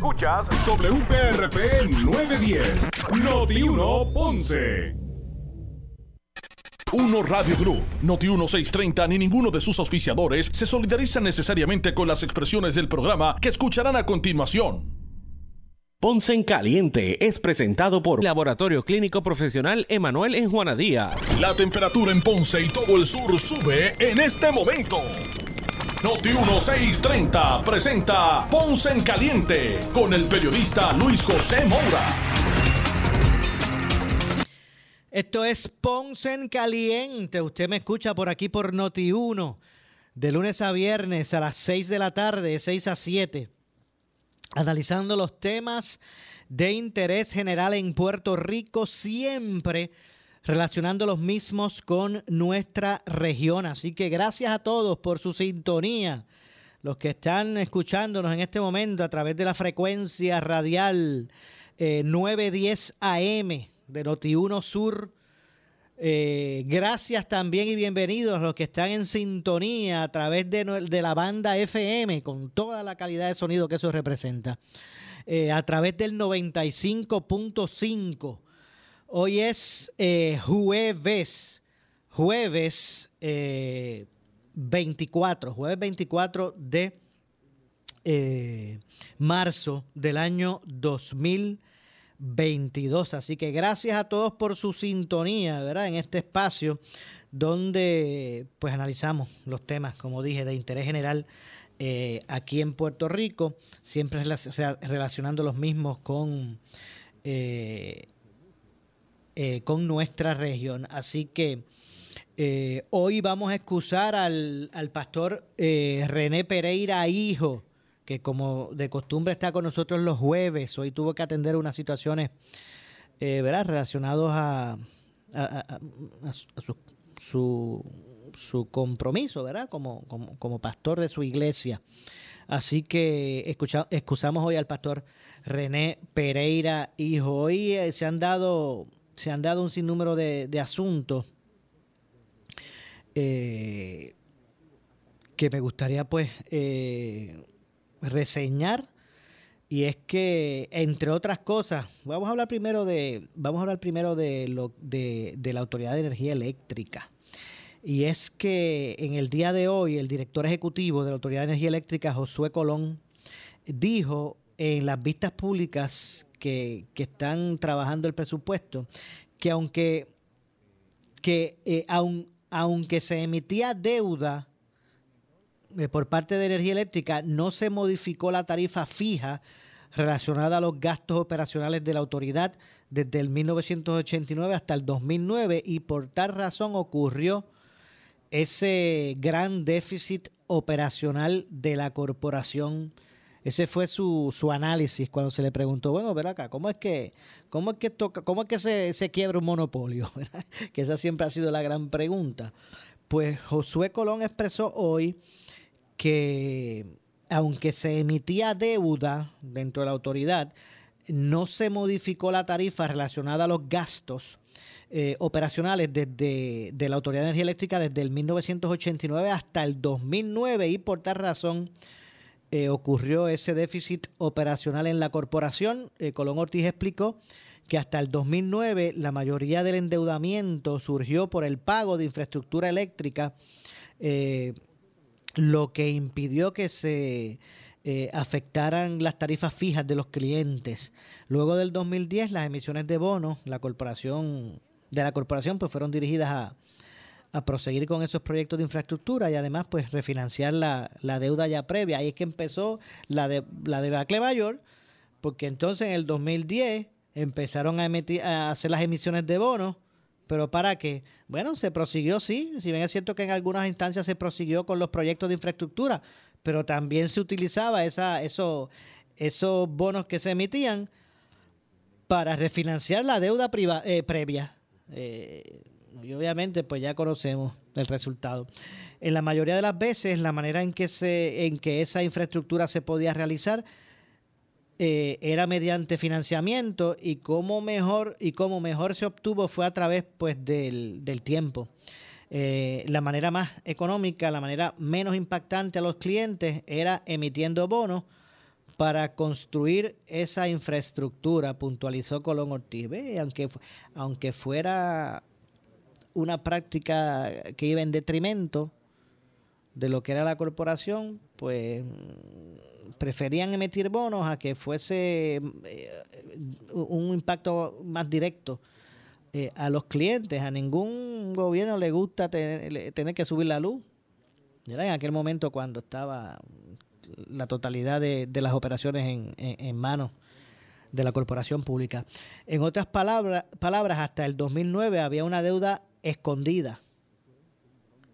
Escuchas WPRP 910, Noti 1 Ponce. Uno Radio Group, Noti 1630 ni ninguno de sus auspiciadores se solidariza necesariamente con las expresiones del programa que escucharán a continuación. Ponce en Caliente es presentado por Laboratorio Clínico Profesional Emanuel en Juana Díaz. La temperatura en Ponce y todo el sur sube en este momento. Noti 1630 presenta Ponce en Caliente con el periodista Luis José Moura. Esto es Ponce en Caliente. Usted me escucha por aquí por Noti 1 de lunes a viernes a las 6 de la tarde, 6 a 7 analizando los temas de interés general en Puerto Rico, siempre relacionando los mismos con nuestra región. Así que gracias a todos por su sintonía. Los que están escuchándonos en este momento a través de la frecuencia radial 910 AM de Noti1 Sur. Eh, gracias también y bienvenidos a los que están en sintonía a través de, de, la banda FM con toda la calidad de sonido que eso representa. Eh, a través del 95.5. Hoy es eh, jueves, jueves 24, jueves 24 de marzo del año 2020. 22. Así que gracias a todos por su sintonía, ¿verdad? En este espacio donde pues analizamos los temas, como dije, de interés general eh, aquí en Puerto Rico, siempre relacionando los mismos con, eh, eh, con nuestra región. Así que hoy vamos a excusar al, al pastor René Pereira Hijo que como de costumbre está con nosotros los jueves, hoy tuvo que atender unas situaciones eh, ¿verdad? relacionadas a, su, su, compromiso ¿verdad? Como, como, pastor de su iglesia. Así que escucha, excusamos hoy al pastor René Pereira Hijo. Hoy eh, se han dado se han dado un sinnúmero de, de asuntos eh, que me gustaría pues eh, reseñar. Y es que entre otras cosas vamos a hablar primero de vamos a hablar primero de lo de, la autoridad de energía eléctrica. Y es que en el día de hoy el director ejecutivo de la autoridad de energía eléctrica Josué Colón dijo en las vistas públicas que, están trabajando el presupuesto que aunque que eh, aunque se emitía deuda eh, por parte de energía eléctrica no se modificó la tarifa fija relacionada a los gastos operacionales de la autoridad desde el 1989 hasta el 2009 y por tal razón ocurrió ese gran déficit operacional de la corporación. Ese fue su, su análisis cuando se le preguntó, bueno, ver acá, ¿cómo es que, cómo es que, toca, cómo es que se, se quiebra un monopolio? que esa siempre ha sido la gran pregunta. Pues Josué Colón expresó hoy que aunque se emitía deuda dentro de la autoridad, no se modificó la tarifa relacionada a los gastos eh, operacionales desde de la Autoridad de Energía Eléctrica desde el 1989 hasta el 2009 y por tal razón eh, ocurrió ese déficit operacional en la corporación. Eh, Colón Ortiz explicó que hasta el 2009 la mayoría del endeudamiento surgió por el pago de infraestructura eléctrica lo que impidió que se eh, afectaran las tarifas fijas de los clientes. Luego del 2010, las emisiones de bonos, la corporación de la corporación, pues fueron dirigidas a, a proseguir con esos proyectos de infraestructura y además, pues refinanciar la, la deuda ya previa. Ahí es que empezó la de la debacle mayor, porque entonces en el 2010 empezaron a, emitir, a hacer las emisiones de bonos pero ¿para qué? Bueno, se prosiguió, sí, si bien es cierto que en algunas instancias se prosiguió con los proyectos de infraestructura, pero también se utilizaba esa, eso, esos bonos que se emitían para refinanciar la deuda eh, previa. Eh, y obviamente pues ya conocemos el resultado. En la mayoría de las veces la manera en que, se, en que esa infraestructura se podía realizar eh, era mediante financiamiento y cómo mejor y cómo mejor se obtuvo fue a través pues del, tiempo. Eh, la manera más económica, la manera menos impactante a los clientes era emitiendo bonos para construir esa infraestructura, puntualizó Colón Ortiz. Aunque, aunque fuera una práctica que iba en detrimento de lo que era la corporación, pues preferían emitir bonos a que fuese eh, un impacto más directo eh, a los clientes. A ningún gobierno le gusta tener, que subir la luz. Era en aquel momento cuando estaba la totalidad de, las operaciones en, manos de la corporación pública. En otras palabras, hasta el 2009 había una deuda escondida.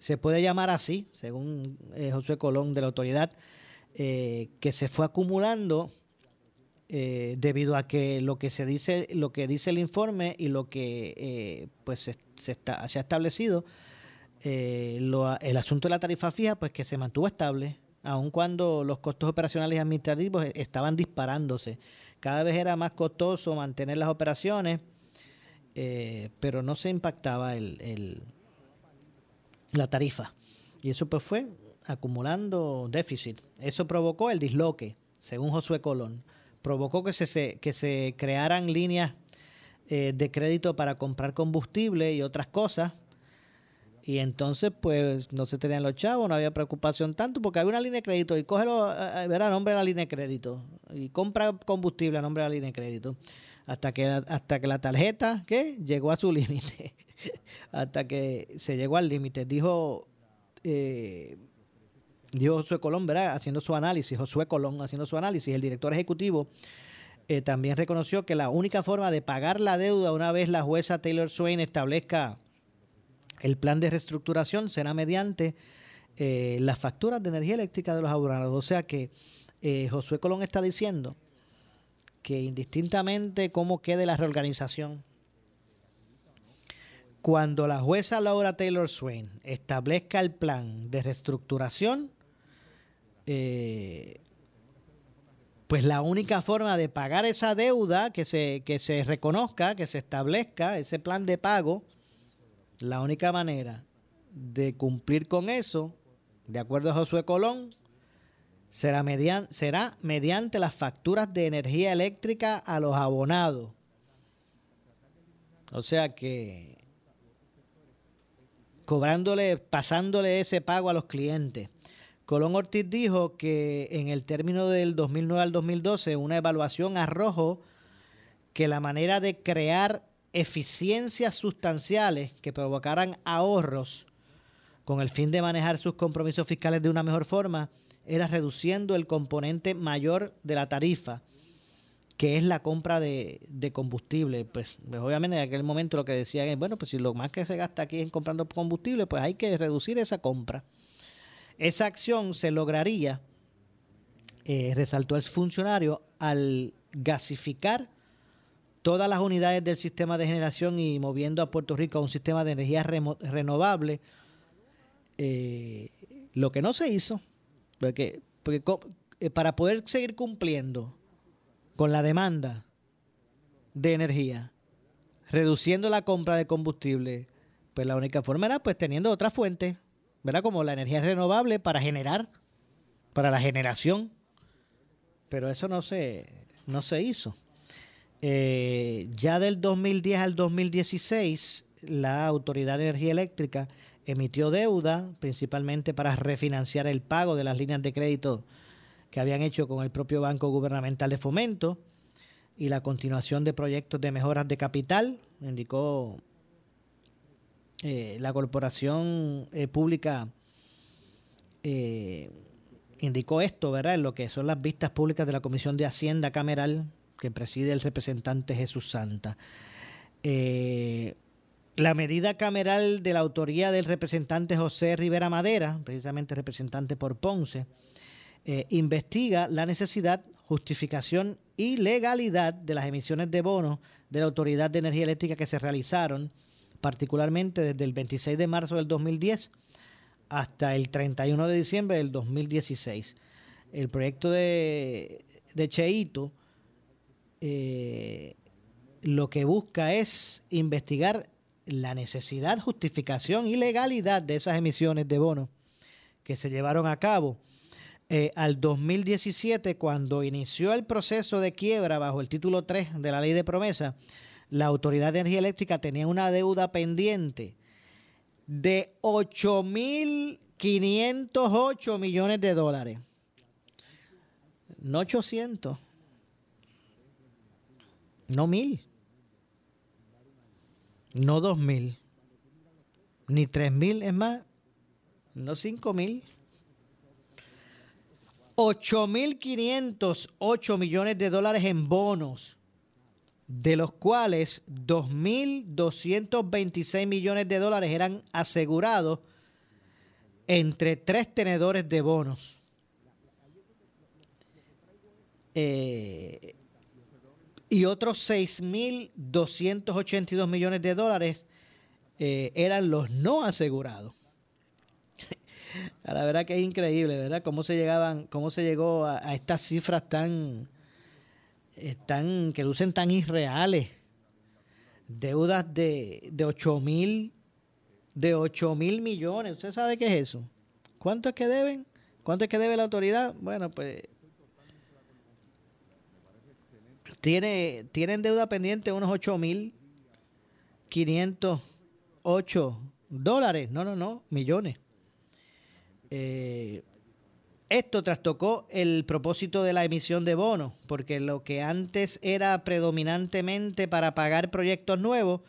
Se puede llamar así, según eh, José Colón de la autoridad, eh, que se fue acumulando eh, debido a que lo que se dice, lo que dice el informe y lo que pues se, está, se ha establecido, el asunto de la tarifa fija, pues que se mantuvo estable, aun cuando los costos operacionales y administrativos estaban disparándose. Cada vez era más costoso mantener las operaciones, pero no se impactaba el, la tarifa. Y eso pues fue acumulando déficit. Eso provocó el disloque, según Josué Colón provocó que se, que se crearan líneas eh, de crédito para comprar combustible y otras cosas. Y entonces, pues, no se tenían los chavos, no había preocupación tanto, porque había una línea de crédito y cógelo, verá, nombre de la línea de crédito. Y compra combustible a nombre de la línea de crédito. Hasta que, hasta que la tarjeta, ¿qué? Llegó a su límite. hasta que se llegó al límite. Dijo eh, dijo Josué Colón. Haciendo su análisis, Josué Colón haciendo su análisis, el director ejecutivo eh, también reconoció que la única forma de pagar la deuda una vez la jueza Taylor Swain establezca el plan de reestructuración será mediante eh, las facturas de energía eléctrica de los abonados. O sea que eh, Josué Colón está diciendo que indistintamente cómo quede la reorganización, cuando la jueza Laura Taylor Swain establezca el plan de reestructuración, eh, pues la única forma de pagar esa deuda, que se, que se reconozca, que se establezca ese plan de pago, la única manera de cumplir con eso, de acuerdo a Josué Colón, será, será mediante las facturas de energía eléctrica a los abonados. O sea que cobrándole, pasándole ese pago a los clientes. Colón Ortiz dijo que en el término del 2009 al 2012 una evaluación arrojó que la manera de crear eficiencias sustanciales que provocaran ahorros con el fin de manejar sus compromisos fiscales de una mejor forma era reduciendo el componente mayor de la tarifa, que es la compra de, combustible. Pues, pues, obviamente en aquel momento lo que decían es, bueno, pues si lo más que se gasta aquí es comprando combustible, pues hay que reducir esa compra. Esa acción se lograría, eh, resaltó el funcionario, al gasificar todas las unidades del sistema de generación y moviendo a Puerto Rico a un sistema de energía renovable, eh, lo que no se hizo, porque, eh, para poder seguir cumpliendo con la demanda de energía, reduciendo la compra de combustible, pues la única forma era pues teniendo otra fuente ¿verdad? Como la energía renovable para generar, para la generación. Pero eso no se, no se hizo. Eh, ya del 2010 al 2016, la Autoridad de Energía Eléctrica emitió deuda, principalmente para refinanciar el pago de las líneas de crédito que habían hecho con el propio Banco Gubernamental de Fomento y la continuación de proyectos de mejoras de capital, indicó eh, la corporación eh, pública eh, indicó esto, ¿verdad? En lo que son las vistas públicas de la Comisión de Hacienda Cameral que preside el representante Jesús Santa. La medida cameral de la autoría del representante José Rivera Madera, precisamente representante por Ponce, investiga la necesidad, justificación y legalidad de las emisiones de bonos de la Autoridad de Energía Eléctrica que se realizaron particularmente desde el 26 de marzo del 2010 hasta el 31 de diciembre del 2016. El proyecto de, de Cheito eh, lo que busca es investigar la necesidad, justificación y legalidad de esas emisiones de bonos que se llevaron a cabo. eh, al 2017, cuando inició el proceso de quiebra bajo el título 3 de la ley de promesa, la Autoridad de Energía Eléctrica tenía una deuda pendiente de 8.508 millones de dólares. No 800. No mil. No dos mil. Ni tres mil, es más. No cinco mil. 8.508 millones de dólares en bonos, de los cuales 2.226 millones de dólares eran asegurados entre tres tenedores de bonos. Eh, y otros 6.282 millones de dólares eh, eran los no asegurados. la verdad que es increíble, ¿verdad? Cómo se llegaban, cómo se llegó a, estas cifras tan, eh, tan, que lucen tan irreales. Deudas de, de 8 mil, de 8 mil millones. ¿Usted sabe qué es eso? ¿Cuánto es que deben? ¿Cuánto es que debe la autoridad? Bueno, pues tiene, tienen deuda pendiente unos 8 mil 508 dólares. No, no, no, millones. Eh, esto trastocó el propósito de la emisión de bonos, porque lo que antes era predominantemente para pagar proyectos nuevos,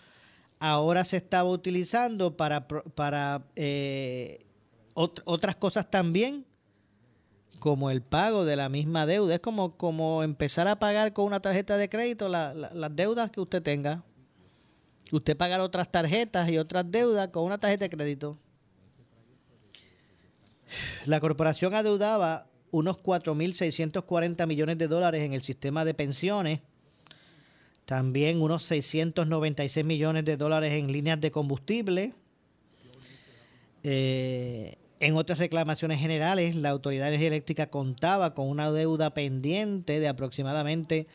ahora se estaba utilizando para, para eh, otras cosas también, como el pago de la misma deuda. Es como, como empezar a pagar con una tarjeta de crédito las deudas que usted tenga. Usted pagar otras tarjetas y otras deudas con una tarjeta de crédito. La corporación adeudaba unos 4.640 millones de dólares en el sistema de pensiones, también unos 696 millones de dólares en líneas de combustible. Eh, en otras reclamaciones generales, la Autoridad de Energía Eléctrica contaba con una deuda pendiente de aproximadamente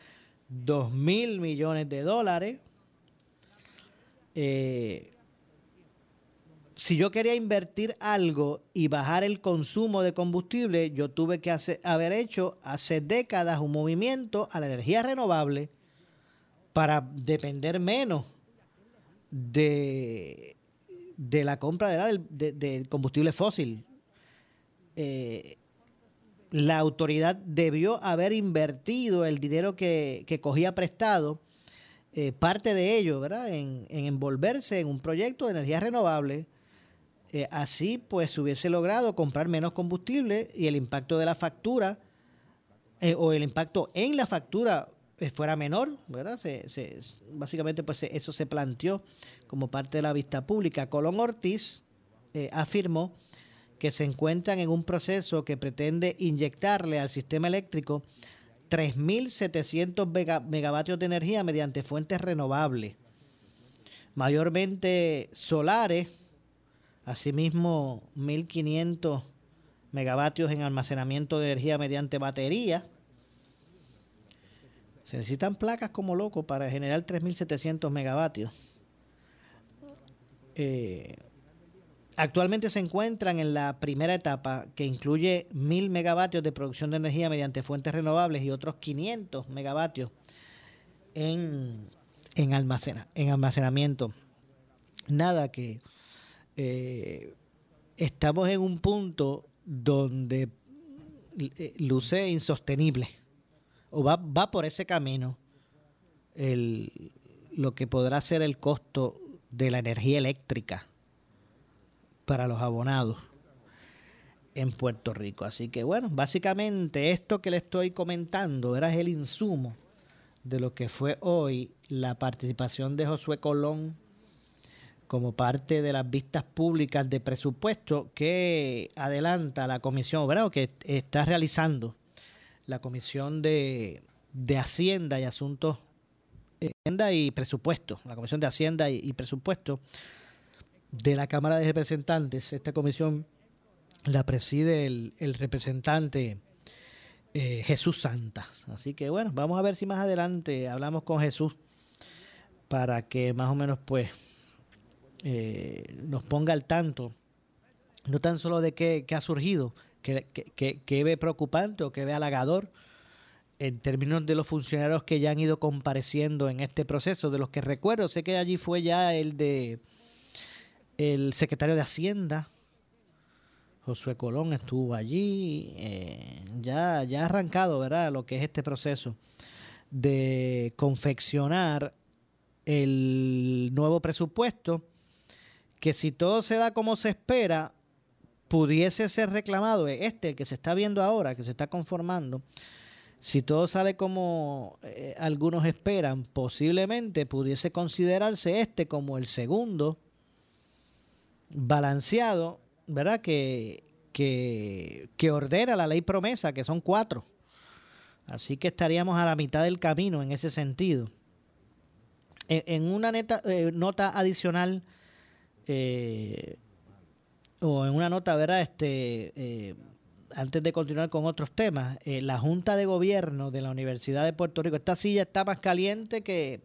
2.000 millones de dólares. Eh, si yo quería invertir algo y bajar el consumo de combustible, yo tuve que haber hecho hace décadas un movimiento a la energía renovable para depender menos de, de la compra del, combustible fósil. Eh, la autoridad debió haber invertido el dinero que, cogía prestado, eh, parte de ello, ¿verdad? En, en envolverse en un proyecto de energía renovable eh, así, pues se hubiese logrado comprar menos combustible y el impacto de la factura o el impacto en la factura fuera menor, ¿verdad? básicamente, pues eso se planteó como parte de la vista pública. Colón Ortiz afirmó que se encuentran en un proceso que pretende inyectarle al sistema eléctrico 3.700 megavatios de energía mediante fuentes renovables, mayormente solares Asimismo, 1.500 megavatios en almacenamiento de energía mediante batería. Se necesitan placas como loco para generar 3.700 megavatios. Eh, actualmente se encuentran en la primera etapa que incluye 1.000 megavatios de producción de energía mediante fuentes renovables y otros 500 megavatios en, en, almacena, en almacenamiento. Nada que eh, estamos en un punto donde eh, luce insostenible o va, va por ese camino el, lo que podrá ser el costo de la energía eléctrica para los abonados en Puerto Rico. Así que bueno, básicamente esto que le estoy comentando era el insumo de lo que fue hoy la participación de Josué Colón como parte de las vistas públicas de presupuesto que adelanta la comisión, ¿verdad? O que está realizando la comisión de, Hacienda y Asuntos Hacienda y Presupuesto, la comisión de Hacienda y, Presupuesto de la Cámara de Representantes. Esta comisión la preside el, representante eh, Jesús Santa. Así que bueno, vamos a ver si más adelante hablamos con Jesús para que más o menos pues eh, nos ponga al tanto, no tan solo de qué, ha surgido que, ve preocupante o que ve halagador en términos de los funcionarios que ya han ido compareciendo en este proceso, de los que recuerdo, sé que allí fue ya el de el secretario de Hacienda, Josué Colón estuvo allí, eh, ya, ya ha arrancado, ¿verdad?, lo que es este proceso de confeccionar el nuevo presupuesto, que si todo se da como se espera, pudiese ser reclamado, este, el que se está viendo ahora, que se está conformando, si todo sale como eh, algunos esperan, posiblemente pudiese considerarse este como el segundo balanceado, ¿verdad? Que, que, que ordena la ley promesa, que son cuatro. Así que estaríamos a la mitad del camino en ese sentido. En, una eh, nota adicional, eh, o en una nota, ¿verdad? Este, antes de continuar con otros temas, eh, la Junta de Gobierno de la Universidad de Puerto Rico, esta silla está más caliente que,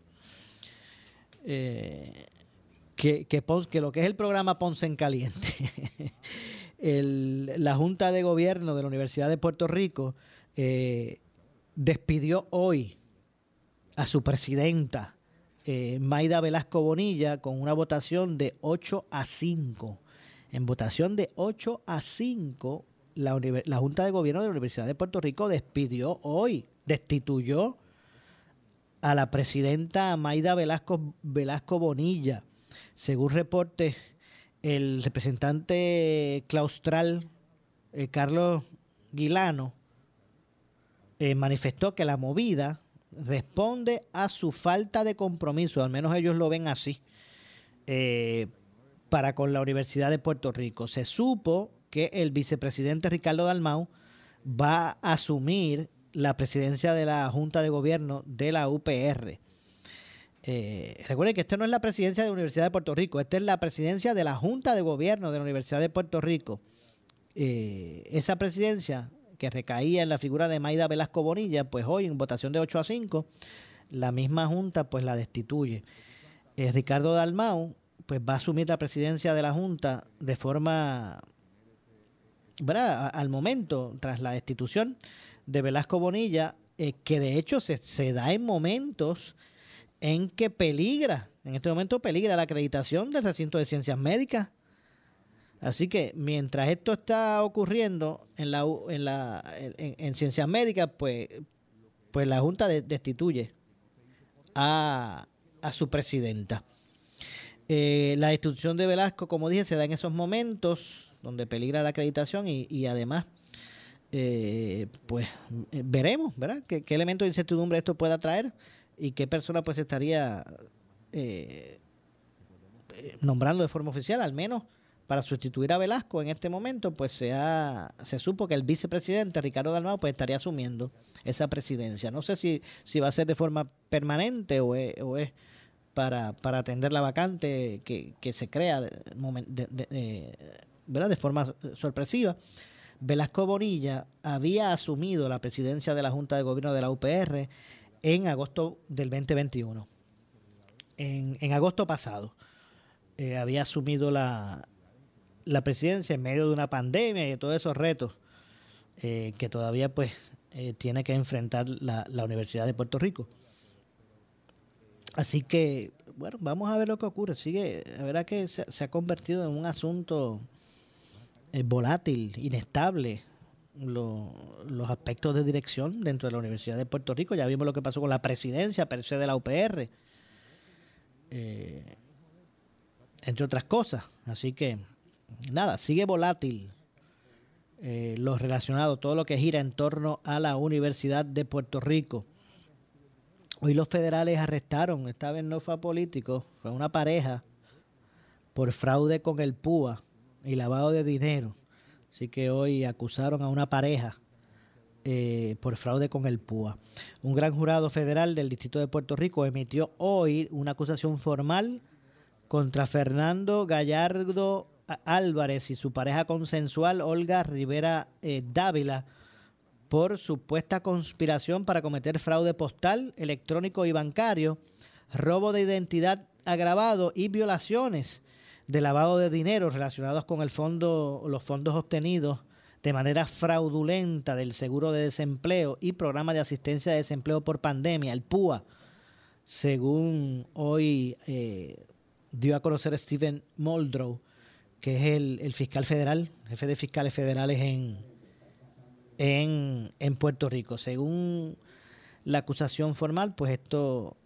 eh, que, que, lo que es el programa Ponce en Caliente. la Junta de Gobierno de la Universidad de Puerto Rico eh, despidió hoy a su presidenta, Maida Velasco Bonilla, con una votación de 8 a 5. En votación de 8 a 5, la, Junta de Gobierno de la Universidad de Puerto Rico despidió hoy, destituyó a la presidenta Maida Velasco, Velasco Bonilla. Según reporte, el representante claustral eh, Carlos Guilano eh, manifestó que la movida responde a su falta de compromiso, al menos ellos lo ven así, eh, para con la Universidad de Puerto Rico. Se supo que el vicepresidente Ricardo Dalmau va a asumir la presidencia de la Junta de Gobierno de la UPR. Eh, recuerden que esta no es la presidencia de la Universidad de Puerto Rico, esta es la presidencia de la Junta de Gobierno de la Universidad de Puerto Rico. Eh, esa presidencia que recaía en la figura de Maida Velasco Bonilla, pues hoy en votación de 8 a 5, la misma Junta pues la destituye. Eh, Ricardo Dalmau pues va a asumir la presidencia de la Junta de forma al momento, tras la destitución de Velasco Bonilla, eh, que de hecho se, da en momentos en que peligra, en este momento peligra la acreditación del recinto de ciencias médicas. Así que mientras esto está ocurriendo en la en la en, ciencias médicas, pues pues la Junta destituye a, a su presidenta. Eh, la destitución de Velasco, como dije, se da en esos momentos donde peligra la acreditación y, además, eh, pues eh, veremos, ¿verdad? ¿Qué, ¿Qué, elemento de incertidumbre esto pueda traer y qué persona pues estaría eh, nombrando de forma oficial, al menos para sustituir a Velasco en este momento, pues se, ha, se supo que el vicepresidente Ricardo Dalmau pues estaría asumiendo esa presidencia. No sé si, si va a ser de forma permanente o es, para, para atender la vacante que, se crea de forma sorpresiva. Velasco Bonilla había asumido la presidencia de la Junta de Gobierno de la UPR en agosto del 2021. En, en agosto pasado eh, había asumido la, la, presidencia en medio de una pandemia y de todos esos retos eh, que todavía pues eh, tiene que enfrentar la, la, Universidad de Puerto Rico. Así que, bueno, vamos a ver lo que ocurre. Sigue, la verdad que se, se ha convertido en un asunto es volátil, inestable los aspectos de dirección dentro de la Universidad de Puerto Rico. Ya vimos lo que pasó con la presidencia per se de la UPR, eh, entre otras cosas. Así que, nada, sigue volátil eh, lo relacionado, todo lo que gira en torno a la Universidad de Puerto Rico. Hoy los federales arrestaron, esta vez no fue político, fue una pareja por fraude con el PUA y lavado de dinero. Así que hoy acusaron a una pareja eh, por fraude con el PUA. Un gran jurado federal del Distrito de Puerto Rico emitió hoy una acusación formal contra Fernando Gallardo Álvarez y su pareja consensual Olga Rivera eh, Dávila por supuesta conspiración para cometer fraude postal, electrónico y bancario, robo de identidad agravado y violaciones de lavado de dinero relacionados con el fondo, los fondos obtenidos de manera fraudulenta del seguro de desempleo y programa de asistencia de desempleo por pandemia, el PUA, según hoy eh, dio a conocer Stephen Muldrow, que es el, fiscal federal, jefe de fiscales federales en, en, en Puerto Rico. Según la acusación formal, pues esto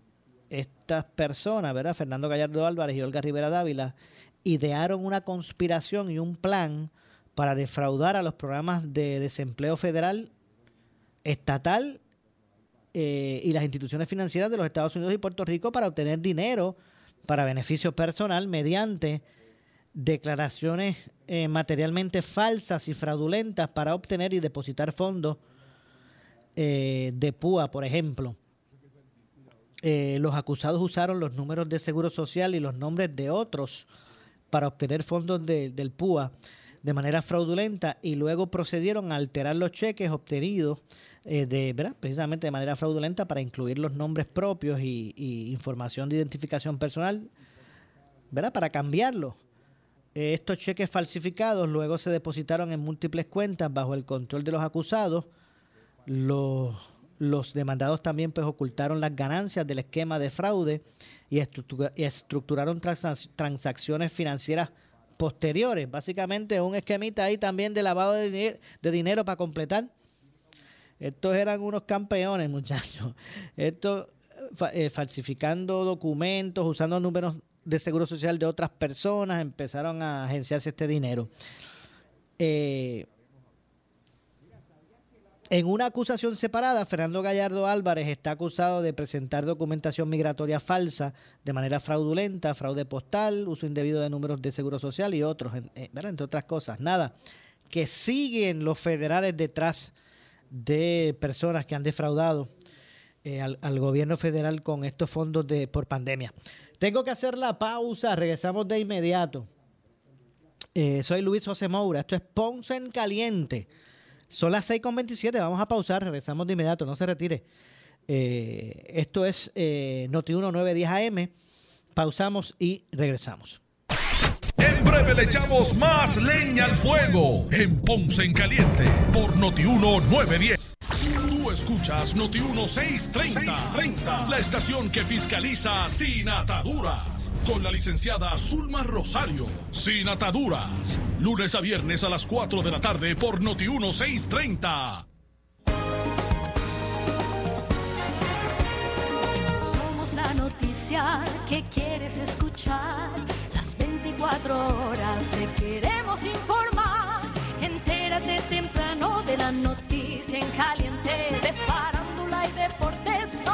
estas personas, ¿verdad? Fernando Gallardo Álvarez y Olga Rivera Dávila, idearon una conspiración y un plan para defraudar a los programas de desempleo federal, estatal eh, y las instituciones financieras de los Estados Unidos y Puerto Rico para obtener dinero para beneficio personal mediante declaraciones eh, materialmente falsas y fraudulentas para obtener y depositar fondos eh, de PUA, por ejemplo. Los acusados usaron los números de seguro social y los nombres de otros para obtener fondos del PUA de manera fraudulenta y luego procedieron a alterar los cheques obtenidos eh, precisamente de manera fraudulenta para incluir los nombres propios y, información de identificación personal, ¿verdad? para cambiarlos. Eh, estos cheques falsificados luego se depositaron en múltiples cuentas bajo el control de los acusados. Los los demandados también pues, ocultaron las ganancias del esquema de fraude y, estructuraron transacciones financieras posteriores. Básicamente un esquemita ahí también de lavado de, dinero para completar. Estos eran unos campeones, muchachos. Estos eh, falsificando documentos, usando números de seguro social de otras personas, empezaron a agenciarse este dinero. Eh, en una acusación separada, Fernando Gallardo Álvarez está acusado de presentar documentación migratoria falsa de manera fraudulenta, fraude postal, uso indebido de números de seguro social y otros, eh, entre otras cosas. Nada, que siguen los federales detrás de personas que han defraudado eh, al, gobierno federal con estos fondos por pandemia. Tengo que hacer la pausa, regresamos de inmediato. Eh, soy Luis José Moura, esto es Ponce en Caliente. Son las 6.27, vamos a pausar, regresamos de inmediato, no se retire. Eh, esto es eh, Noti1 910 AM. Pausamos y regresamos. En breve le echamos más leña al fuego en Ponce en Caliente por Noti1 910 escuchas Noti 1630, la estación que fiscaliza sin ataduras, con la licenciada Zulma Rosario. Sin ataduras, lunes a viernes a las 4 de la tarde por Noti 1630. Somos la noticia que quieres escuchar. Las 24 horas te queremos informar. Entérate temprano de la noticia en caliente de farándula y deportes.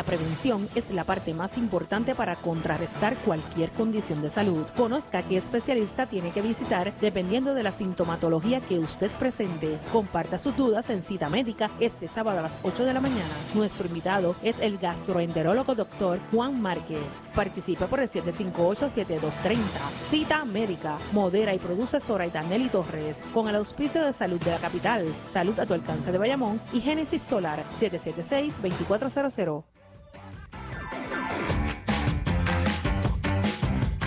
La prevención es la parte más importante para contrarrestar cualquier condición de salud. Conozca qué especialista tiene que visitar dependiendo de la sintomatología que usted presente. Comparta sus dudas en cita médica este sábado a las 8 de la mañana. Nuestro invitado es el gastroenterólogo doctor Juan Márquez. Participa por el 758-7230. Cita médica. Modera y produce Zoraida Nelly Torres con el auspicio de Salud de la Capital, Salud a tu alcance de Bayamón y Génesis Solar 776-2400.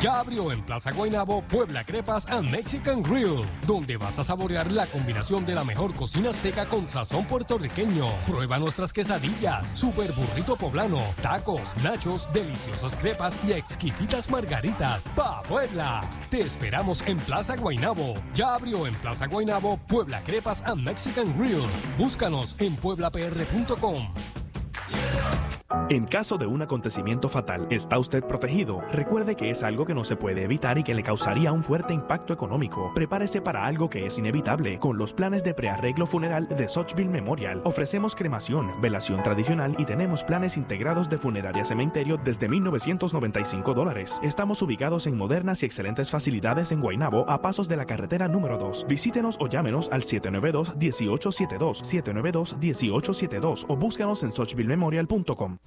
Ya abrió en Plaza Guaynabo Puebla Crepas and Mexican Grill, donde vas a saborear la combinación de la mejor cocina azteca con sazón puertorriqueño. Prueba nuestras quesadillas, super burrito poblano, tacos, nachos, deliciosas crepas y exquisitas margaritas. ¡Pa Puebla! Te esperamos en Plaza Guaynabo. Ya abrió en Plaza Guaynabo Puebla Crepas and Mexican Grill. Búscanos en pueblapr.com. En caso de un acontecimiento fatal, ¿está usted protegido? Recuerde que es algo que no se puede evitar y que le causaría un fuerte impacto económico. Prepárese para algo que es inevitable. Con los planes de prearreglo funeral de Sochville Memorial, ofrecemos cremación, velación tradicional y tenemos planes integrados de funeraria cementerio desde 1995 dólares. Estamos ubicados en modernas y excelentes facilidades en Guaynabo, a pasos de la carretera número 2. Visítenos o llámenos al 792-1872, 792-1872 o búscanos en sochvillememorial.com.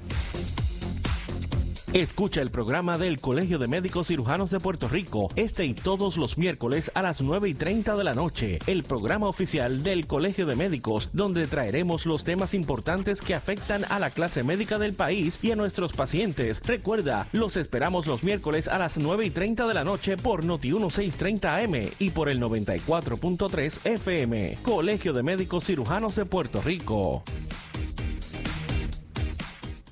Escucha el programa del Colegio de Médicos Cirujanos de Puerto Rico este y todos los miércoles a las 9 y 30 de la noche. El programa oficial del Colegio de Médicos, donde traeremos los temas importantes que afectan a la clase médica del país y a nuestros pacientes. Recuerda, los esperamos los miércoles a las 9 y 30 de la noche por Noti 1630 AM y por el 94.3 FM. Colegio de Médicos Cirujanos de Puerto Rico.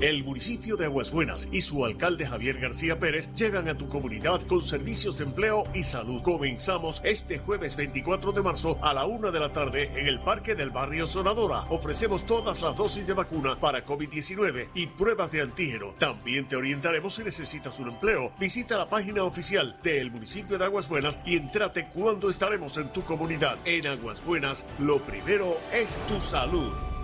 El municipio de Aguas Buenas y su alcalde Javier García Pérez llegan a tu comunidad con servicios de empleo y salud. Comenzamos este jueves 24 de marzo a la una de la tarde en el Parque del Barrio Sonadora. Ofrecemos todas las dosis de vacuna para COVID-19 y pruebas de antígeno. También te orientaremos si necesitas un empleo. Visita la página oficial del municipio de Aguas Buenas y entrate cuando estaremos en tu comunidad. En Aguas Buenas, lo primero es tu salud.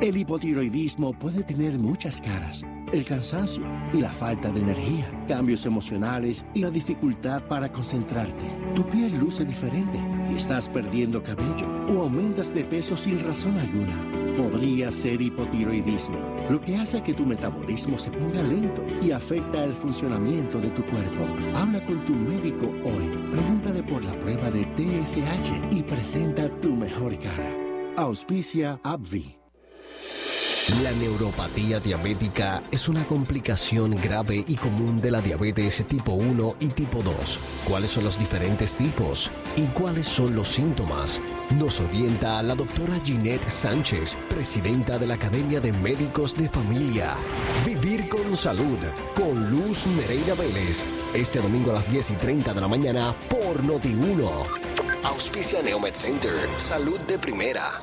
El hipotiroidismo puede tener muchas caras. El cansancio y la falta de energía, cambios emocionales y la dificultad para concentrarte. Tu piel luce diferente y estás perdiendo cabello o aumentas de peso sin razón alguna. Podría ser hipotiroidismo, lo que hace que tu metabolismo se ponga lento y afecta el funcionamiento de tu cuerpo. Habla con tu médico hoy. Pregúntale por la prueba de TSH y presenta tu mejor cara. Auspicia Abvi. La neuropatía diabética es una complicación grave y común de la diabetes tipo 1 y tipo 2. ¿Cuáles son los diferentes tipos? ¿Y cuáles son los síntomas? Nos orienta la doctora Ginette Sánchez, presidenta de la Academia de Médicos de Familia. Vivir con salud, con Luz Nereida Vélez. Este domingo a las 10 y 30 de la mañana por Noti1. Auspicia Neomed Center, salud de primera.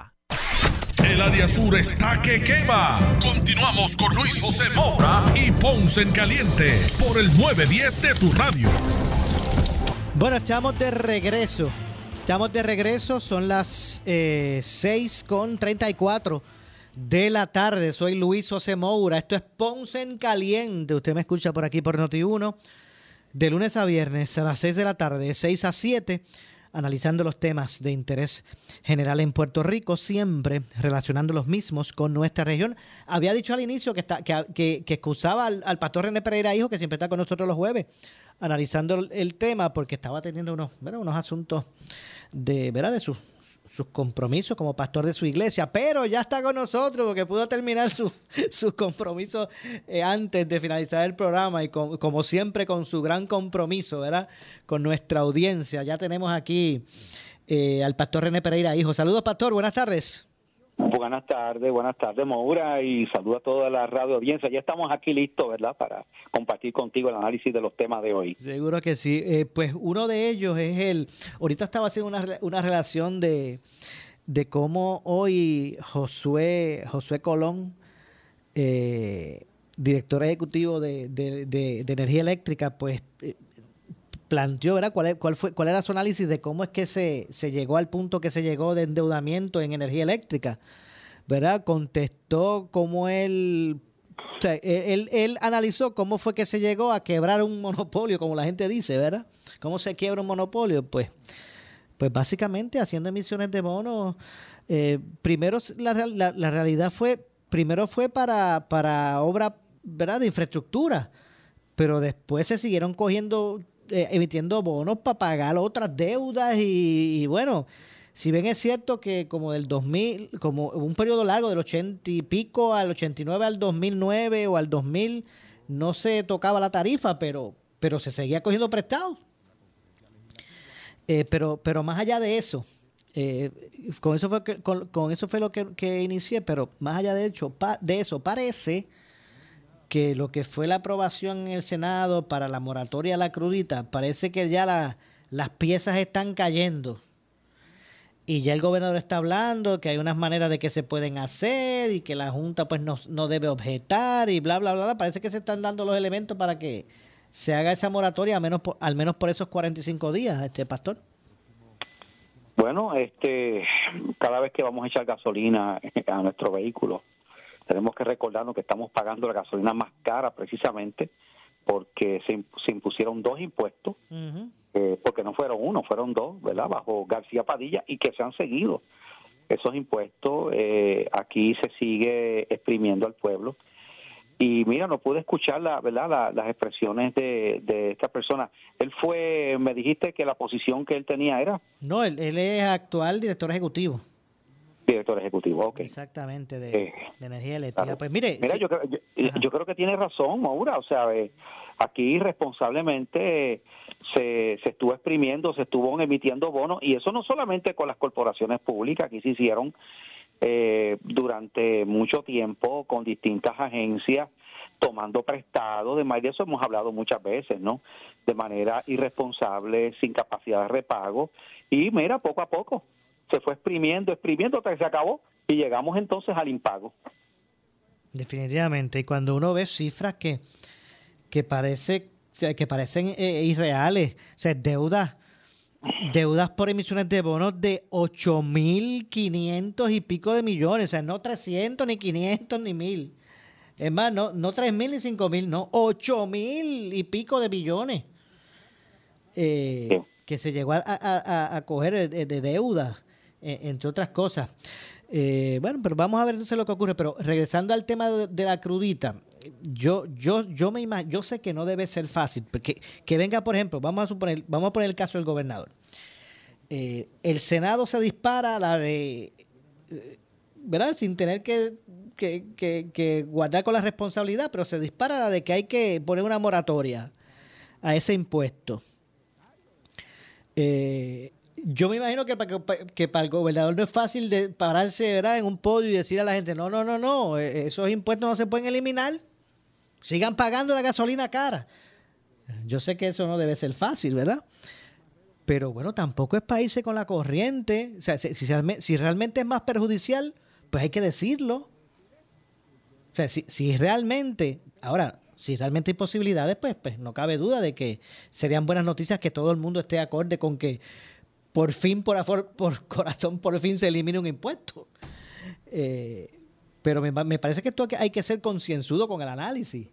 El área sur está que quema. Continuamos con Luis José Moura y Ponce en Caliente por el 910 de tu radio. Bueno, estamos de regreso. Estamos de regreso, son las eh, 6 con 34 de la tarde. Soy Luis José Moura. Esto es Ponce en Caliente. Usted me escucha por aquí por Noti1. De lunes a viernes a las 6 de la tarde, de 6 a 7 analizando los temas de interés general en Puerto Rico, siempre relacionando los mismos con nuestra región. Había dicho al inicio que, está, que, que, excusaba al, pastor René Pereira Hijo, que siempre está con nosotros los jueves, analizando el tema, porque estaba teniendo unos, unos asuntos de, ¿verdad? de sus sus compromisos como pastor de su iglesia, pero ya está con nosotros porque pudo terminar sus compromisos eh, antes de finalizar el programa y como siempre con su gran compromiso, ¿verdad? Con nuestra audiencia. Ya tenemos aquí eh, al pastor René Pereira, hijo. Saludos, pastor, buenas tardes. Buenas tardes, buenas tardes, Maura, y saludo a toda la radio audiencia. Ya estamos aquí listos, ¿verdad?, para compartir contigo el análisis de los temas de hoy. Seguro que sí. Eh, pues uno de ellos es el. Ahorita estaba haciendo una, una relación de de cómo hoy Josué, Josué Colón, eh, director ejecutivo de, de, energía eléctrica, pues eh, planteó, ¿verdad? ¿Cuál, fue, ¿Cuál era su análisis de cómo es que se, se llegó al punto que se llegó de endeudamiento en energía eléctrica? ¿Verdad? Contestó cómo él él, él, analizó cómo fue que se llegó a quebrar un monopolio, como la gente dice, ¿verdad? ¿Cómo se quiebra un monopolio? Pues, pues básicamente haciendo emisiones de bonos. Eh, primero, la, la, realidad fue, primero fue para, para obra, ¿verdad? De infraestructura, pero después se siguieron cogiendo, eh, emitiendo bonos para pagar otras deudas y bueno, si bien es cierto que como del 2000, como un periodo largo del 80 y pico al 89 al 2009 o al 2000, no se tocaba la tarifa, pero, pero se seguía cogiendo prestado. Eh, pero, pero más allá de eso, eh, con eso fue con, eso fue lo que, inicié, pero más allá de hecho de eso parece que lo que fue la aprobación en el Senado para la moratoria a la crudita, parece que ya las piezas están cayendo y ya el gobernador está hablando que hay unas maneras de que se pueden hacer y que la Junta pues no, no debe objetar y bla, bla, bla, Parece que se están dando los elementos para que se haga esa moratoria al menos por, al menos por esos 45 días, este pastor. Bueno, este, cada vez que vamos a echar gasolina a nuestro vehículo, tenemos que recordarnos que estamos pagando la gasolina más cara precisamente porque se, se impusieron dos impuestos eh, porque no fueron uno, fueron dos, ¿verdad? Bajo García Padilla y que se han seguido esos impuestos. Eh, aquí se sigue exprimiendo al pueblo. Y mira, no pude escuchar la, ¿verdad? las expresiones de, esta persona. Él fue, me dijiste que la posición que él tenía era. No, él, es actual director ejecutivo. Director ejecutivo, ok. Exactamente, de, eh, energía eléctrica. Pues mire. Mira, yo, yo, creo que tiene razón, Maura. O sea, aquí responsablemente se, se estuvo exprimiendo, se estuvo emitiendo bonos, y eso no solamente con las corporaciones públicas, aquí se hicieron eh, durante mucho tiempo con distintas agencias tomando prestado, de de eso hemos hablado muchas veces, ¿no? De manera irresponsable, sin capacidad de repago, y mira, poco a poco se fue exprimiendo, exprimiendo hasta que se acabó y llegamos entonces al impago. Definitivamente, y cuando uno ve cifras que, que parece que parecen eh, irreales. O sea, deudas, deudas por emisiones de bonos de 8.500 y pico de millones. O sea, no 300, ni 500, ni 1.000. Es más, no, no 3.000 ni 5.000, no, 8.000 y pico de millones. Eh, que se llegó a, a, coger de, deuda, eh, entre otras cosas. bueno, pero vamos a ver entonces lo que ocurre. Pero regresando al tema de la crudita, yo, yo, yo me sé que no debe ser fácil, porque que venga, por ejemplo, vamos a suponer, vamos a poner el caso del gobernador. Eh, el Senado se dispara a la de, eh, ¿verdad? Sin tener que, que, guardar con la responsabilidad, pero se dispara a la de que hay que poner una moratoria a ese impuesto. Eh, yo me imagino que para, que para el gobernador no es fácil de pararse ¿verdad? en un podio y decir a la gente, no, no, no, no, esos impuestos no se pueden eliminar. Sigan pagando la gasolina cara. Yo sé que eso no debe ser fácil, ¿verdad? Pero bueno, tampoco es para irse con la corriente. O sea, si, realmente es más perjudicial, pues hay que decirlo. O sea, si, realmente, ahora, si realmente hay posibilidades, pues, pues no cabe duda de que serían buenas noticias que todo el mundo esté acorde con que por fin, por, por corazón, por fin se elimine un impuesto. Eh, pero me, me parece que esto hay que ser concienzudo con el análisis.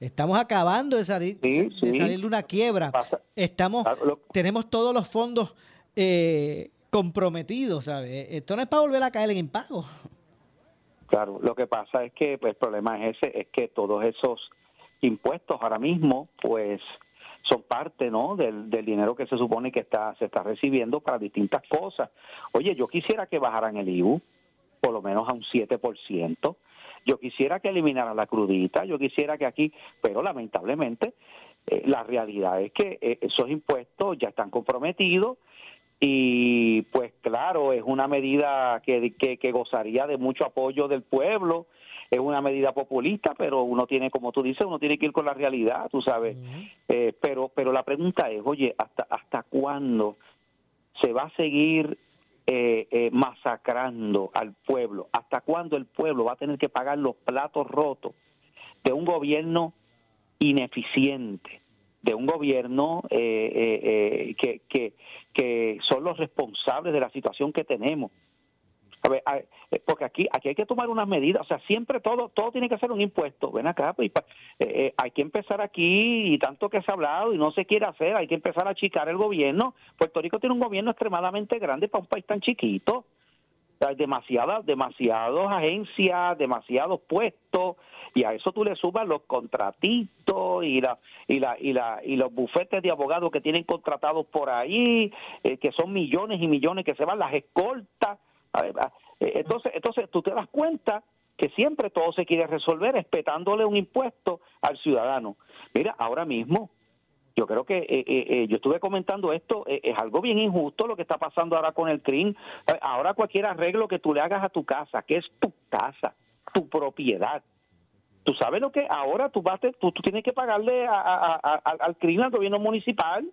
Estamos acabando de salir, de, salir de una quiebra. Estamos, tenemos todos los fondos eh, comprometidos, ¿sabes? Esto no es para volver a caer en impago. Claro, lo que pasa es que pues, el problema es ese, es que todos esos impuestos ahora mismo, pues son parte no del, del, dinero que se supone que está se está recibiendo para distintas cosas. Oye, yo quisiera que bajaran el IBU, por lo menos a un 7%. Yo quisiera que eliminaran la crudita, yo quisiera que aquí, pero lamentablemente eh, la realidad es que eh, esos impuestos ya están comprometidos y pues claro, es una medida que, que, gozaría de mucho apoyo del pueblo, es una medida populista, pero uno tiene, como tú dices, uno tiene que ir con la realidad, tú sabes. Eh, pero, pero la pregunta es, oye, ¿hasta, hasta cuándo se va a seguir eh, eh, masacrando al pueblo? ¿Hasta cuándo el pueblo va a tener que pagar los platos rotos de un gobierno ineficiente? de un gobierno eh, que, que, que son los responsables de la situación que tenemos. A ver, porque aquí aquí hay que tomar unas medidas, o sea, siempre todo todo tiene que ser un impuesto. Ven acá, pues, hay que empezar aquí y tanto que se ha hablado y no se quiere hacer, hay que empezar a achicar el gobierno. Puerto Rico tiene un gobierno extremadamente grande para un país tan chiquito. Hay demasiadas, demasiadas agencias, demasiados puestos, y a eso tú le sumas los contratitos y la y la y la y los bufetes de abogados que tienen contratados por ahí, que son millones y millones que se van las escoltas eh, entonces, entonces tú te das cuenta que siempre todo se quiere resolver espetándole un impuesto al ciudadano. Mira, ahora mismo, yo creo que eh, eh, yo estuve comentando esto, es algo bien injusto lo que está pasando ahora con el CRIM. Ahora cualquier arreglo que tú le hagas a tu casa, que es tu casa, tu propiedad, tú sabes lo que ahora tú vas tú, tú tienes que pagarle al CRIM, al gobierno municipal.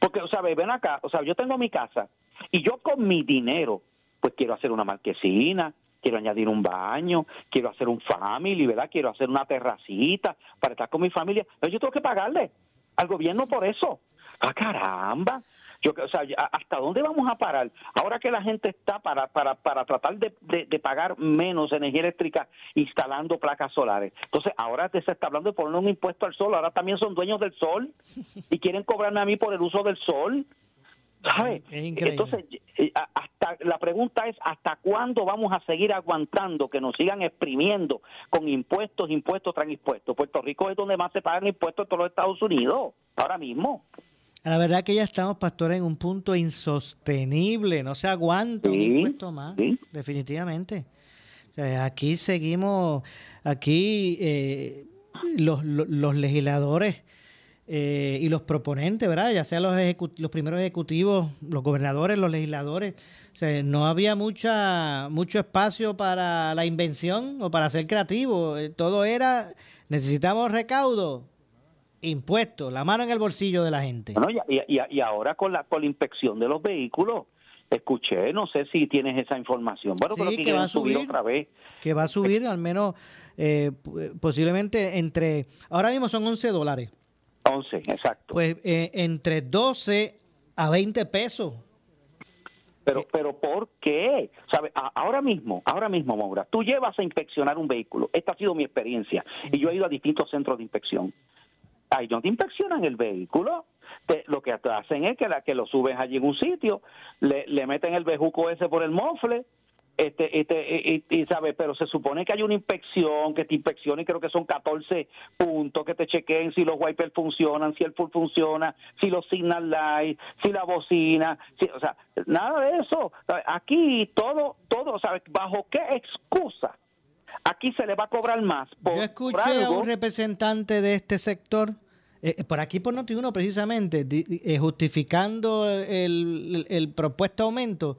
Porque, o sea, ven acá, o sea, yo tengo mi casa y yo con mi dinero, pues quiero hacer una marquesina, quiero añadir un baño, quiero hacer un family, ¿verdad? Quiero hacer una terracita para estar con mi familia. Pero yo tengo que pagarle al gobierno por eso. ¡Ah, caramba! Yo, o sea, ¿hasta dónde vamos a parar? Ahora que la gente está para, para, para tratar de, de, pagar menos energía eléctrica instalando placas solares. Entonces, ahora se está hablando de poner un impuesto al sol. Ahora también son dueños del sol y quieren cobrarme a mí por el uso del sol. ¿Sabes? Entonces, hasta la pregunta es hasta cuándo vamos a seguir aguantando que nos sigan exprimiendo con impuestos, impuestos tras impuestos. Puerto Rico es donde más se pagan impuestos en todos los Estados Unidos, ahora mismo. La verdad que ya estamos, pastor, en un punto insostenible, no se aguanta un impuesto más, definitivamente. aquí seguimos, aquí eh, los, los legisladores eh, y los proponentes, ¿verdad? Ya sean los, los primeros ejecutivos, los gobernadores, los legisladores. O sea, no había mucha mucho espacio para la invención o para ser creativo. Eh, todo era, necesitamos recaudo, impuestos, la mano en el bolsillo de la gente. y, y, y, ahora con la, con la inspección de los vehículos, escuché, no sé si tienes esa información. Bueno, pero que, va a subir otra vez. Que va a subir al menos, eh, posiblemente entre, ahora mismo son 11 dólares 11, exacto. Pues eh, entre 12 a 20 pesos. Pero, pero ¿por qué? ¿Sabe? ahora mismo, ahora mismo, Maura, tú llevas a inspeccionar un vehículo. Esta ha sido mi experiencia. Y yo he ido a distintos centros de inspección. Ahí no te inspeccionan el vehículo. lo que hacen es que, la, que lo subes allí en un sitio, le, le meten el bejuco ese por el mofle, este, este, y, sabe, pero se supone que hay una inspección, que te inspeccione, creo que son 14 puntos, que te chequeen si los wipers funcionan, si el full funciona, si los signal lights, si la bocina, si, o sea, nada de eso. Aquí todo, todo, ¿sabes? ¿Bajo qué excusa? Aquí se le va a cobrar más. Yo escuché a un representante de este sector eh, por aquí por Noti1 precisamente, eh, justificando el, el, propuesto aumento,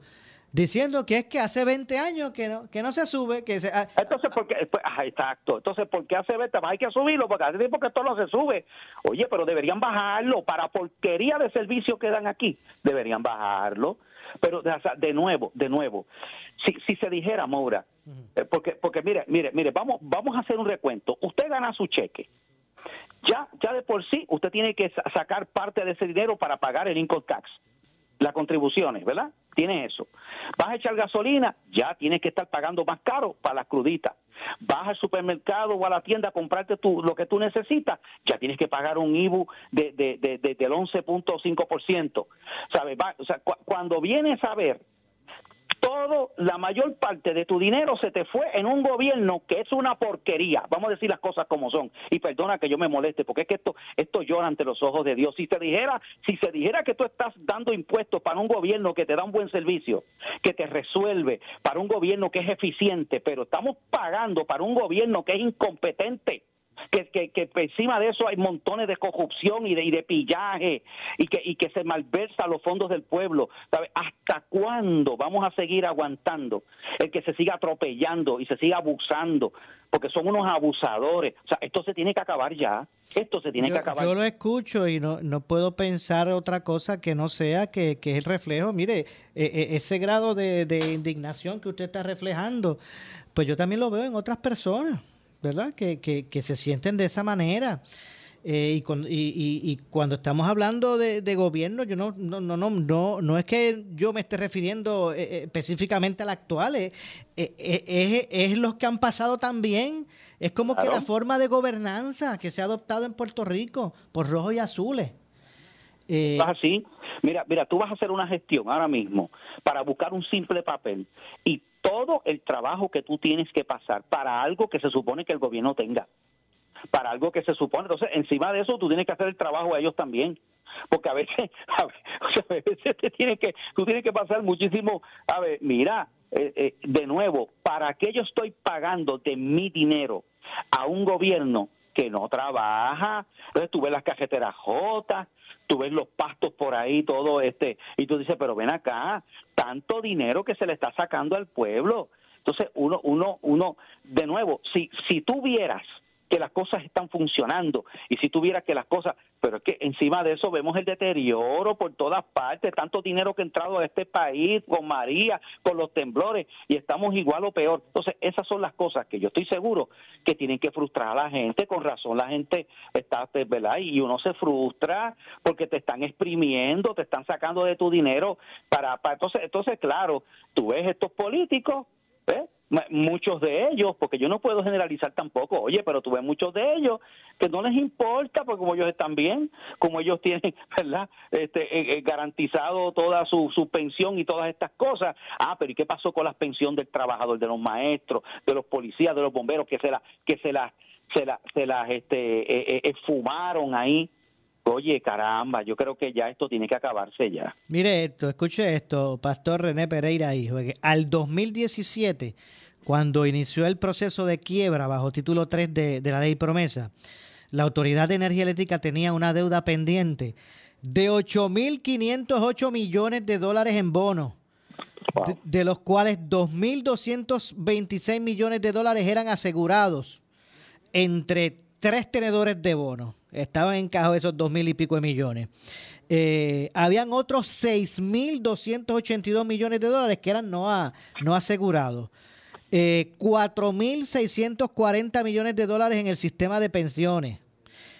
diciendo que es que hace 20 años que no, que no se sube. que se, ah, Entonces, porque, pues, exacto. Entonces, ¿por qué hace 20? Hay que subirlo, porque hace tiempo que esto no se sube. Oye, pero deberían bajarlo para porquería de servicio que dan aquí. Deberían bajarlo. Pero, de nuevo, de nuevo, si, si se dijera, Moura, eh, porque, porque mire, mire, mire, vamos, vamos a hacer un recuento. Usted gana su cheque. Ya, ya de por sí, usted tiene que sacar parte de ese dinero para pagar el income tax las contribuciones, ¿verdad? Tienes eso. Vas a echar gasolina, ya tienes que estar pagando más caro para las cruditas. Vas al supermercado o a la tienda a comprarte tu, lo que tú necesitas, ya tienes que pagar un IBU de, de, de, de del 11.5%. ¿Sabes? o sea, cuando vienes a ver todo, la mayor parte de tu dinero se te fue en un gobierno que es una porquería. Vamos a decir las cosas como son. Y perdona que yo me moleste, porque es que esto, esto llora ante los ojos de Dios. Si te dijera, si se dijera que tú estás dando impuestos para un gobierno que te da un buen servicio, que te resuelve, para un gobierno que es eficiente, pero estamos pagando para un gobierno que es incompetente que, que, que encima de eso hay montones de corrupción y de, y de pillaje y que, y que se malversa los fondos del pueblo. ¿Sabe? ¿Hasta cuándo vamos a seguir aguantando el que se siga atropellando y se siga abusando? Porque son unos abusadores. O sea, esto se tiene que acabar ya. Esto se tiene yo, que acabar. Yo lo escucho y no, no puedo pensar otra cosa que no sea que, que es el reflejo. Mire, e, e, ese grado de, de indignación que usted está reflejando, pues yo también lo veo en otras personas. ¿Verdad? Que, que, que, se sienten de esa manera. Eh, y, cuando, y, y, cuando estamos hablando de, de, gobierno, yo no, no, no, no, no, no es que yo me esté refiriendo eh, específicamente al actual, eh, es, es, los que han pasado también. Es como claro. que la forma de gobernanza que se ha adoptado en Puerto Rico por rojos y azules. Eh, así, mira, mira, tú vas a hacer una gestión ahora mismo para buscar un simple papel y todo el trabajo que tú tienes que pasar para algo que se supone que el gobierno tenga, para algo que se supone. Entonces, encima de eso, tú tienes que hacer el trabajo a ellos también. Porque a veces, a veces, te tiene que, tú tienes que pasar muchísimo. A ver, mira, eh, eh, de nuevo, ¿para qué yo estoy pagando de mi dinero a un gobierno que no trabaja? Entonces tú ves las cajeteras jotas, tú ves los pastos por ahí, todo este, y tú dices, pero ven acá, tanto dinero que se le está sacando al pueblo. Entonces, uno, uno, uno, de nuevo, si, si tú vieras que las cosas están funcionando y si tuviera que las cosas, pero es que encima de eso vemos el deterioro por todas partes, tanto dinero que ha entrado a este país con María, con los temblores y estamos igual o peor. Entonces, esas son las cosas que yo estoy seguro que tienen que frustrar a la gente, con razón la gente está, ¿verdad? Y uno se frustra porque te están exprimiendo, te están sacando de tu dinero para, para entonces, entonces claro, tú ves estos políticos ¿Eh? Muchos de ellos, porque yo no puedo generalizar tampoco, oye, pero tú ves muchos de ellos que no les importa, porque como ellos están bien, como ellos tienen, ¿verdad? Este, eh, eh, garantizado toda su, su pensión y todas estas cosas. Ah, pero ¿y qué pasó con la pensión del trabajador, de los maestros, de los policías, de los bomberos, que se las, que se las, se las, se las, este, fumaron ahí? Oye, caramba, yo creo que ya esto tiene que acabarse ya. Mire esto, escuche esto, Pastor René Pereira, hijo. Al 2017, cuando inició el proceso de quiebra bajo título 3 de, de la ley promesa, la Autoridad de Energía Eléctrica tenía una deuda pendiente de 8.508 millones de dólares en bonos, wow. de, de los cuales 2.226 millones de dólares eran asegurados entre tres tenedores de bonos. Estaban en caja esos dos mil y pico de millones. Eh, habían otros 6.282 millones de dólares que eran no, a, no asegurados. Eh, 4.640 millones de dólares en el sistema de pensiones.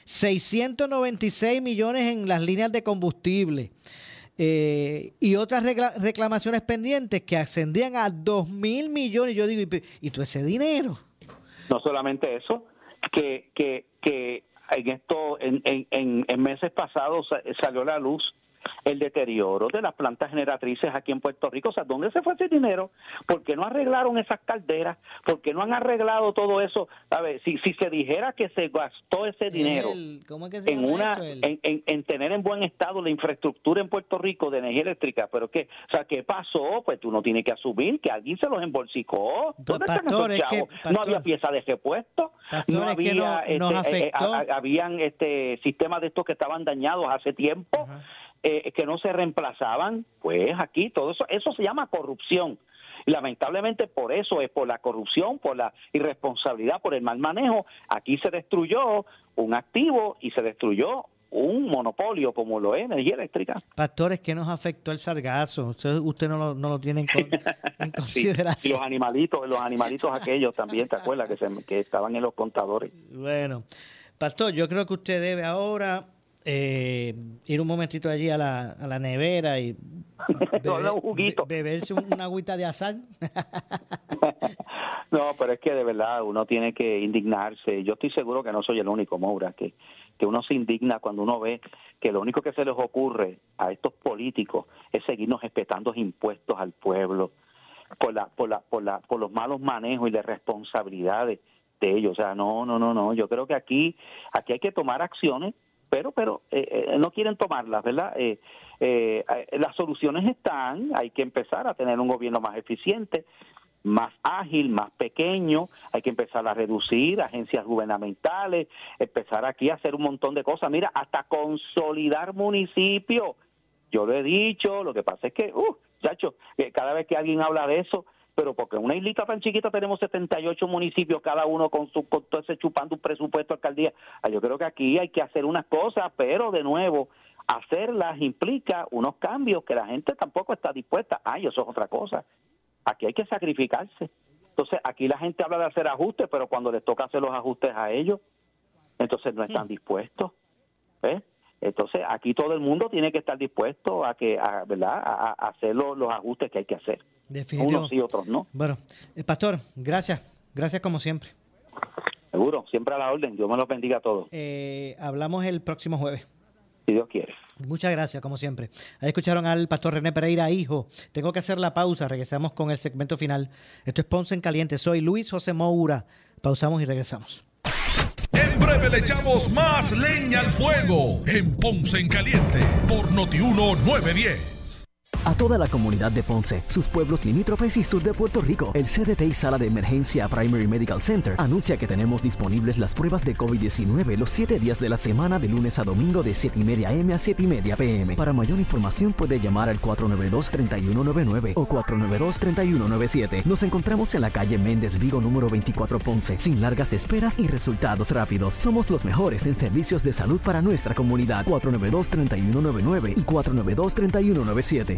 696 millones en las líneas de combustible. Eh, y otras reclamaciones pendientes que ascendían a 2 mil millones. Yo digo, ¿y, ¿y todo ese dinero? No solamente eso, que, que, que en esto en, en, en meses pasados salió a la luz el deterioro de las plantas generatrices aquí en Puerto Rico. O sea, ¿dónde se fue ese dinero? ¿Por qué no arreglaron esas calderas? ¿Por qué no han arreglado todo eso? A ver, si, si se dijera que se gastó ese dinero el, ¿cómo es que en una en, en, en, tener en buen estado la infraestructura en Puerto Rico de energía eléctrica, pero qué, o sea, ¿qué pasó? Pues tú no tienes que asumir que alguien se los embolsicó. ¿Dónde pastor, están esos es que, no había pieza de repuesto, pastor, no había, no, este, afectó. Eh, habían este sistemas de estos que estaban dañados hace tiempo. Eh, que no se reemplazaban, pues aquí todo eso, eso se llama corrupción. Y lamentablemente por eso es por la corrupción, por la irresponsabilidad, por el mal manejo, aquí se destruyó un activo y se destruyó un monopolio como lo es energía eléctrica. Pastores, ¿qué nos afectó el sargazo? Usted, usted no, lo, no lo tiene en, con, en consideración. Sí, y los animalitos, los animalitos aquellos también, ¿te acuerdas? Que, se, que estaban en los contadores. Bueno, Pastor, yo creo que usted debe ahora eh, ir un momentito allí a la, a la nevera y beber, un beberse una agüita de azar. no, pero es que de verdad uno tiene que indignarse. Yo estoy seguro que no soy el único, Moura, que, que uno se indigna cuando uno ve que lo único que se les ocurre a estos políticos es seguirnos respetando impuestos al pueblo por, la, por, la, por, la, por los malos manejos y las responsabilidades de ellos. O sea, no, no, no, no. Yo creo que aquí, aquí hay que tomar acciones pero pero eh, eh, no quieren tomarlas, ¿verdad? Eh, eh, las soluciones están, hay que empezar a tener un gobierno más eficiente, más ágil, más pequeño, hay que empezar a reducir agencias gubernamentales, empezar aquí a hacer un montón de cosas, mira, hasta consolidar municipios. Yo lo he dicho, lo que pasa es que, uh, chacho, cada vez que alguien habla de eso, pero porque una islita tan chiquita tenemos 78 municipios, cada uno con su con todo ese chupando un presupuesto alcaldía. Ah, yo creo que aquí hay que hacer unas cosas, pero de nuevo, hacerlas implica unos cambios que la gente tampoco está dispuesta. Ay, eso es otra cosa. Aquí hay que sacrificarse. Entonces, aquí la gente habla de hacer ajustes, pero cuando les toca hacer los ajustes a ellos, entonces no están dispuestos. ¿ves? Entonces, aquí todo el mundo tiene que estar dispuesto a que, a, ¿verdad? A, hacer los, ajustes que hay que hacer. Unos y otros no. Bueno, eh, Pastor, gracias. Gracias como siempre. Seguro, siempre a la orden. Dios me los bendiga a todos. Eh, hablamos el próximo jueves. Si Dios quiere. Muchas gracias, como siempre. Ahí escucharon al pastor René Pereira, hijo. Tengo que hacer la pausa. Regresamos con el segmento final. Esto es Ponce en Caliente. Soy Luis José Moura. Pausamos y regresamos. En breve le echamos más leña al fuego en Ponce en Caliente por Notiuno 910. A toda la comunidad de Ponce, sus pueblos limítrofes y sur de Puerto Rico, el CDT y Sala de Emergencia Primary Medical Center anuncia que tenemos disponibles las pruebas de COVID-19 los 7 días de la semana de lunes a domingo de 7 y media M a 7 y media PM. Para mayor información puede llamar al 492-3199 o 492-3197. Nos encontramos en la calle Méndez Vigo número 24 Ponce, sin largas esperas y resultados rápidos. Somos los mejores en servicios de salud para nuestra comunidad. 492-3199 y 492-3197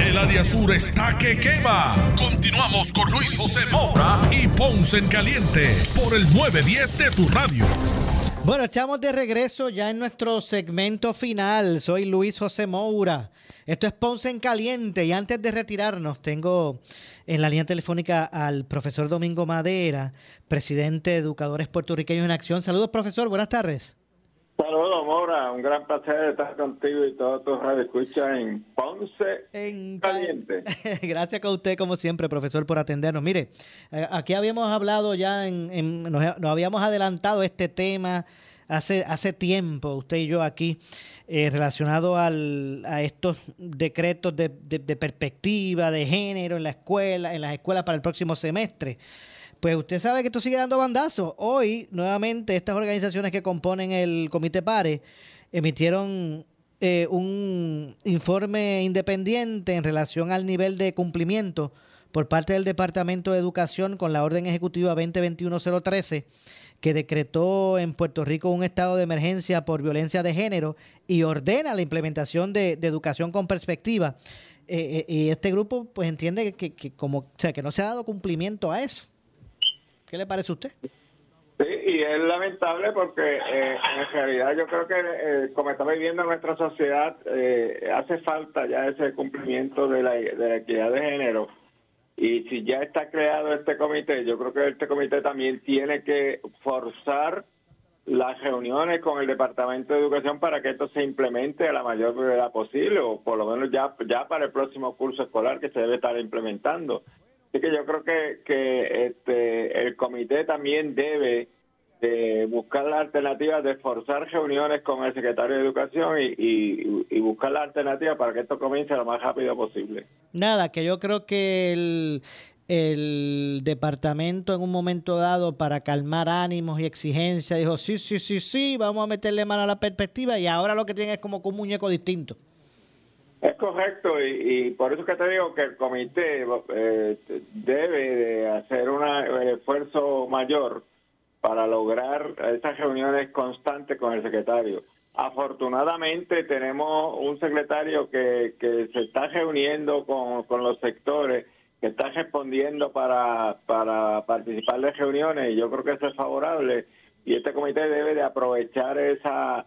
El área sur está que quema. Continuamos con Luis José Moura y Ponce en Caliente por el 910 de tu radio. Bueno, estamos de regreso ya en nuestro segmento final. Soy Luis José Moura. Esto es Ponce en Caliente y antes de retirarnos tengo en la línea telefónica al profesor Domingo Madera, presidente de Educadores Puertorriqueños en Acción. Saludos, profesor. Buenas tardes. Saludos, Mora. Un gran placer estar contigo y todos tus escucha en Ponce en Caliente. Gracias a usted, como siempre, profesor, por atendernos. Mire, eh, aquí habíamos hablado ya, en, nos, habíamos adelantado este tema hace, hace tiempo, usted y yo aquí, eh, relacionado al, a estos decretos de, de perspectiva, de género en la escuela, en las escuelas para el próximo semestre. Pues usted sabe que esto sigue dando bandazos. Hoy, nuevamente, estas organizaciones que componen el Comité PARE emitieron eh, un informe independiente en relación al nivel de cumplimiento por parte del Departamento de Educación con la Orden Ejecutiva 2021-013 que decretó en Puerto Rico un estado de emergencia por violencia de género y ordena la implementación de, educación con perspectiva. Eh, eh, y este grupo pues entiende que, como, o sea, que no se ha dado cumplimiento a eso. ¿Qué le parece a usted? Sí, y es lamentable porque eh, en realidad yo creo que eh, como está viviendo nuestra sociedad, eh, hace falta ya ese cumplimiento de la, de la equidad de género. Y si ya está creado este comité, yo creo que este comité también tiene que forzar las reuniones con el Departamento de Educación para que esto se implemente a la mayor brevedad posible, o por lo menos ya, ya para el próximo curso escolar que se debe estar implementando. Así que yo creo que, que este, el comité también debe buscar la alternativa de forzar reuniones con el secretario de Educación y, buscar la alternativa para que esto comience lo más rápido posible. Nada, que yo creo que el, departamento en un momento dado para calmar ánimos y exigencias dijo, sí, sí, sí, sí, vamos a meterle mano a la perspectiva y ahora lo que tiene es como un muñeco distinto. Es correcto y, por eso que te digo que el comité eh, debe de hacer un esfuerzo mayor para lograr esas reuniones constantes con el secretario. Afortunadamente tenemos un secretario que, que se está reuniendo con, con los sectores, que está respondiendo para, para participar de reuniones y yo creo que eso es favorable y este comité debe de aprovechar esa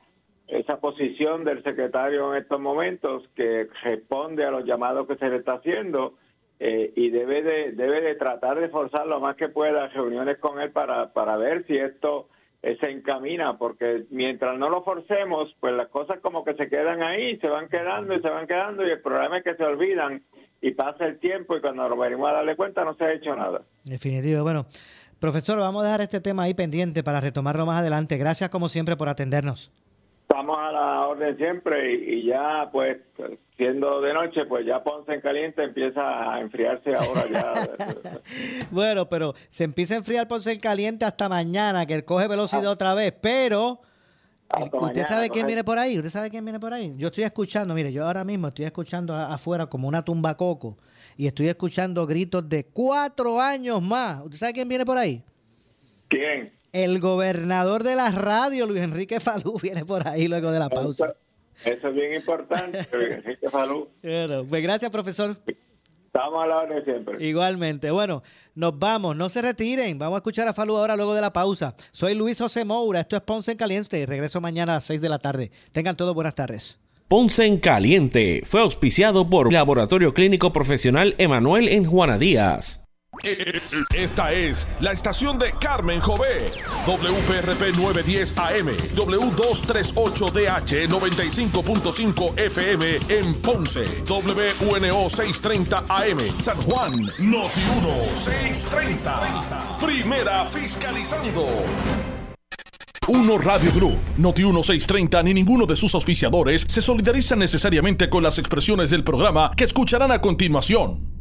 esa posición del secretario en estos momentos que responde a los llamados que se le está haciendo eh, y debe de, debe de tratar de forzar lo más que pueda reuniones con él para, para ver si esto eh, se encamina, porque mientras no lo forcemos, pues las cosas como que se quedan ahí, se van quedando y se van quedando y el problema es que se olvidan y pasa el tiempo y cuando nos venimos a darle cuenta no se ha hecho nada. Definitivo. Bueno, profesor, vamos a dejar este tema ahí pendiente para retomarlo más adelante. Gracias como siempre por atendernos. Estamos a la orden siempre y, ya pues siendo de noche pues ya Ponce en caliente empieza a enfriarse ahora ya. bueno, pero se empieza a enfriar Ponce en caliente hasta mañana que él coge velocidad ah. otra vez, pero ¿Usted sabe quién viene por ahí? ¿Usted sabe quién viene por ahí? Yo estoy escuchando, mire, yo ahora mismo estoy escuchando afuera como una tumba coco y estoy escuchando gritos de cuatro años más. ¿Usted sabe quién viene por ahí? ¿Quién? El gobernador de la radio, Luis Enrique Falú, viene por ahí luego de la pausa. Eso, es bien importante, Luis Enrique Falú. Bueno, pues gracias, profesor. Estamos a la hora siempre. Igualmente. Bueno, nos vamos. No se retiren. Vamos a escuchar a Falú ahora luego de la pausa. Soy Luis José Moura. Esto es Ponce en Caliente. Regreso mañana a las 6 de la tarde. Tengan todos buenas tardes. Ponce en Caliente fue auspiciado por Laboratorio Clínico Profesional Emanuel en Juana Díaz. Esta es la estación de Carmen Jové. WPRP 910 AM, W238DH 95.5 FM en Ponce, WNO 630 AM, San Juan, Noti 1 630. Primera fiscalizando. Uno Radio Group, Noti 1630 ni ninguno de sus auspiciadores se solidarizan necesariamente con las expresiones del programa que escucharán a continuación.